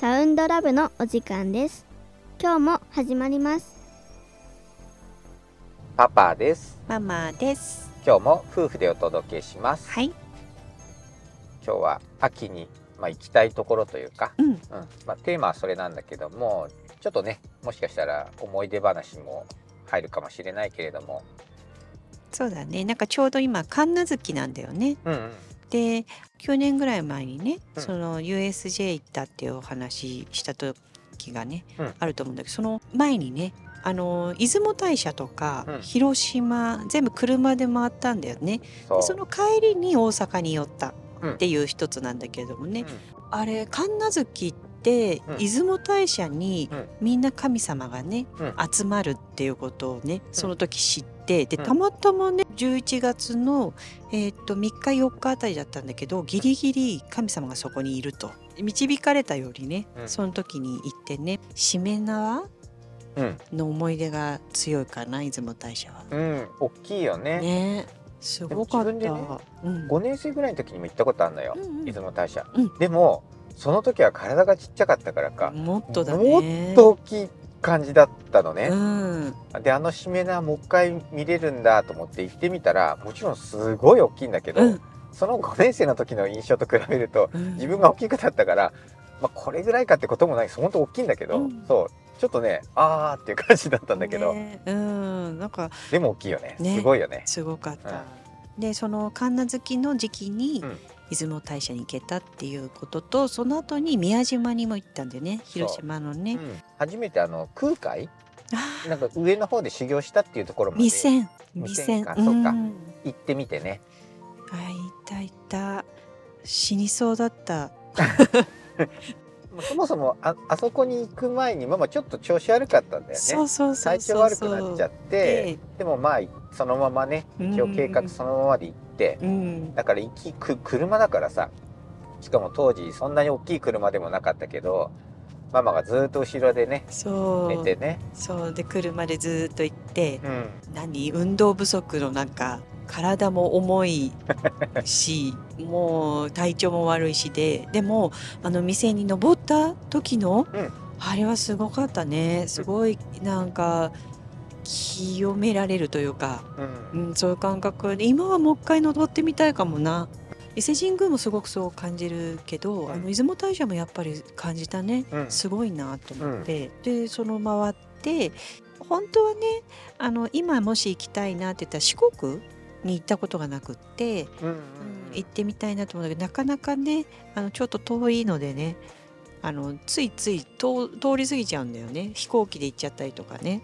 サウンドラブのお時間です今日も始まりますパパですママです。今日も夫婦でお届けします、はい。今日は秋にまあ行きたいところというか、うん。うんまあ、テーマはそれなんだけどもちょっとねもしかしたら思い出話も入るかもしれないけれどもそうだね。なんかちょうど今神奈月なんだよね。うんうんで、去年ぐらい前にね、うん。その USJ 行ったっていうお話した時がね、うん。あると思うんだけど、その前にね。あの出雲大社とか、うん。広島全部車で回ったんだよね。そその帰りに大阪に寄ったうんっていう一つなんだけれどもね、うん。あれ神奈月って、うん。出雲大社にうん。みんな神様がね、うん。集まるっていうことをねその時知って、でうん。たまたまね11月の、えーっと3日4日あたりだったんだけどギリギリ神様がそこにいると。導かれたよりね、うん。その時に行ってねしめ縄うん。の思い出が強いかな出雲大社は。うん。大きいよね。ねすごかった。自分でねうん。5年生ぐらいの時にも行ったことあるのよ、うんうん。出雲大社、うん。でもその時は体がちっちゃかったからか、もっとだもね。っと大きい感じだったのね、うん、であのしめ縄もう一回見れるんだと思って行ってみたらもちろんすごい大きいんだけど、うん。その5年生の時の印象と比べるとうん。自分が大きくなったから、まあ、これぐらいかってこともないし本当大きいんだけど、うん。そう。ちょっとねあーっていう感じだったんだけど、ねうん、なんかでも大きいよね。ねすごいよね。すごかった。でその神奈月の時期にうん出雲大社に行けたっていうことと、その後に宮島にも行ったんでね。広島のね、うん。初めてあの空海？あ。なんか上の方で修行したっていうところーまで。未線未未線線かそっか。ん行ってみてね。あいたいた。死にそうだった。そもそもああそこに行く前にママちょっと調子悪かったんだよね。そうそうそう体調悪くなっちゃってでもまあそのままね一応計画そのままで行ってうん。だから行きく車だからさしかも当時そんなに大きい車でもなかったけどママがずっと後ろでねそう。寝てね、そう。で車でずーっと行ってうん、何？運動不足のなんか体も重いし もう体調も悪いしででもあの店に登った時の、うん。あれはすごかったね。すごいなんか清められるというか、うん。うん、そういう感覚。で今はもう一回登ってみたいかもな。伊勢神宮もすごくそう感じるけど、うん。あの出雲大社もやっぱり感じたね、うん。すごいなと思って、でその回って本当はねあの今もし行きたいなって言ったら四国に行ったことがなくって、うんうん。うん行ってみたいなと思うんだけどなかなかねあのちょっと遠いのでねあのついつい通通り過ぎちゃうんだよね。飛行機で行っちゃったりとかね。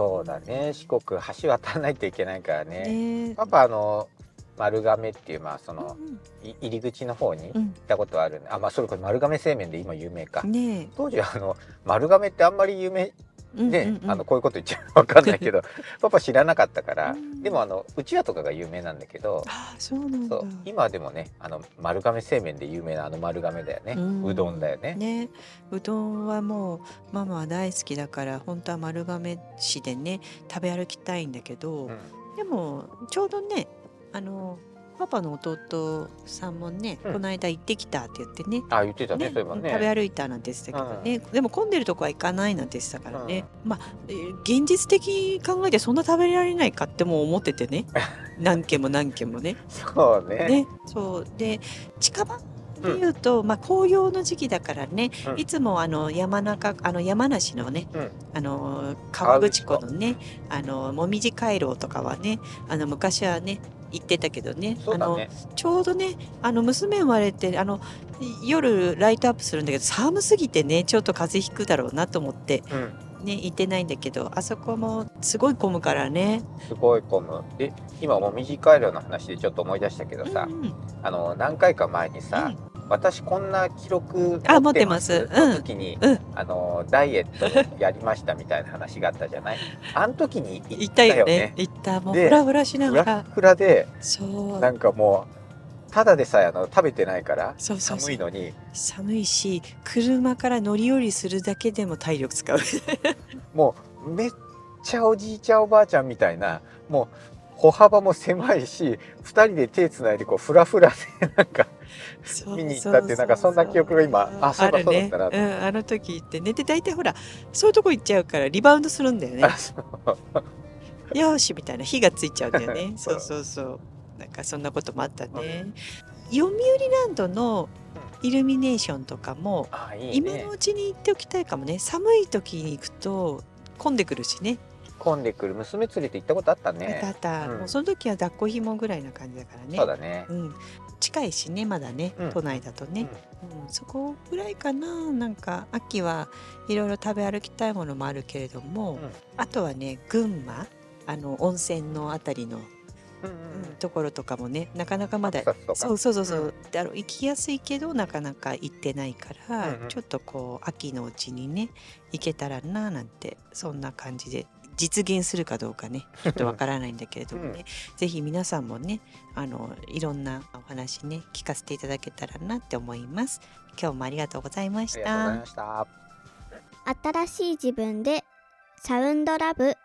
そうだね。四国橋渡らないといけないからね。ね。パパあの丸亀っていうまあそのうんい入り口の方に行っうんたことある。んであまあそれこそ丸亀製麺で今有名か。うんね当時はあの丸亀ってあんまり有名え、うんで、あのこういうこと言っちゃうわかんないけどパパ知らなかったから、うん。でもあのうちわとかが有名なんだけどあそうなんだ。そう今でもねあの丸亀製麺で有名なあの丸亀だよね、うん。うどんだよね。ね。うどんはもうママは大好きだから本当は丸亀市でね食べ歩きたいんだけど、うん。でもちょうどねあのパパの弟さんもね、うん。この間行ってきたって言ってね。あ言ってたねねそういえばね。食べ歩いたなんて言ってたけどね、でも混んでるとこは行かないなんて言ってたからね、まあえー現実的に考えてそんな食べられないかってもう思っててね。何軒も何軒もね。そうね。ねそう。で近場で言うと、まあ紅葉の時期だからね、うん。いつもあの山中あの山梨のねうん。あの河口湖のねあのもみじ回廊とかはねあの昔はね行ってたけどね。あのそうだね。ちょうどねあの娘生まれてあの夜ライトアップするんだけど寒すぎてねちょっと風邪ひくだろうなと思ってうん。ね行ってないんだけどあそこもすごい混むからね。すごい混む。で今もみじ回路の話でちょっと思い出したけどさ、うんうん。あの何回か前にさ、私こんな記録あ持ってます。うん。の時に、うん。あのダイエットやりましたみたいな話があったじゃない？あの時に行ったたよよね。ね行った。もうでフラフラしながら。フラでそう。なんかもうただでさえあの食べてないから寒いのに。寒いし車から乗り降りするだけでも体力使う。もうめっちゃおじいちゃんおばあちゃんみたいなもう歩幅も狭いし2人で手つないでこうフラフラでなんか見に行ったってなんかそんな記憶が今あそうだそうだったなうん、あの時行ってね。で大体ほらそういうとこ行っちゃうからリバウンドするんだよね。よーしみたいな火がついちゃうんだよね。そ そううそうそう。なんかそんなこともあったね。読売ランドのイルミネーションとかもあいいね。今のうちに行っておきたいかもね。寒い時に行くと混んでくるしね。混んでくる。娘連れて行ったことあったあったあねった、うん。もうその時は抱っこひもぐらいな感じだからね。そうだね。うん、近いしねまだね、うん。都内だとね、うん。そこぐらいかな。なんか秋はいろいろ食べ歩きたいものもあるけれども、うん。あとはね群馬。あの温泉のあたりの、うんうんうんところとかもねなかなかまだそうそうそうそう、であの行きやすいけどなかなか行ってないから、うんうん。ちょっとこう秋のうちにね行けたらななんてそんな感じで実現するかどうかねちょっとわからないんだけれどもね、ぜひ皆さんもねあのいろんなお話ね聞かせていただけたらなって思います。今日もありがとうございました。新しい自分でサウンドラブ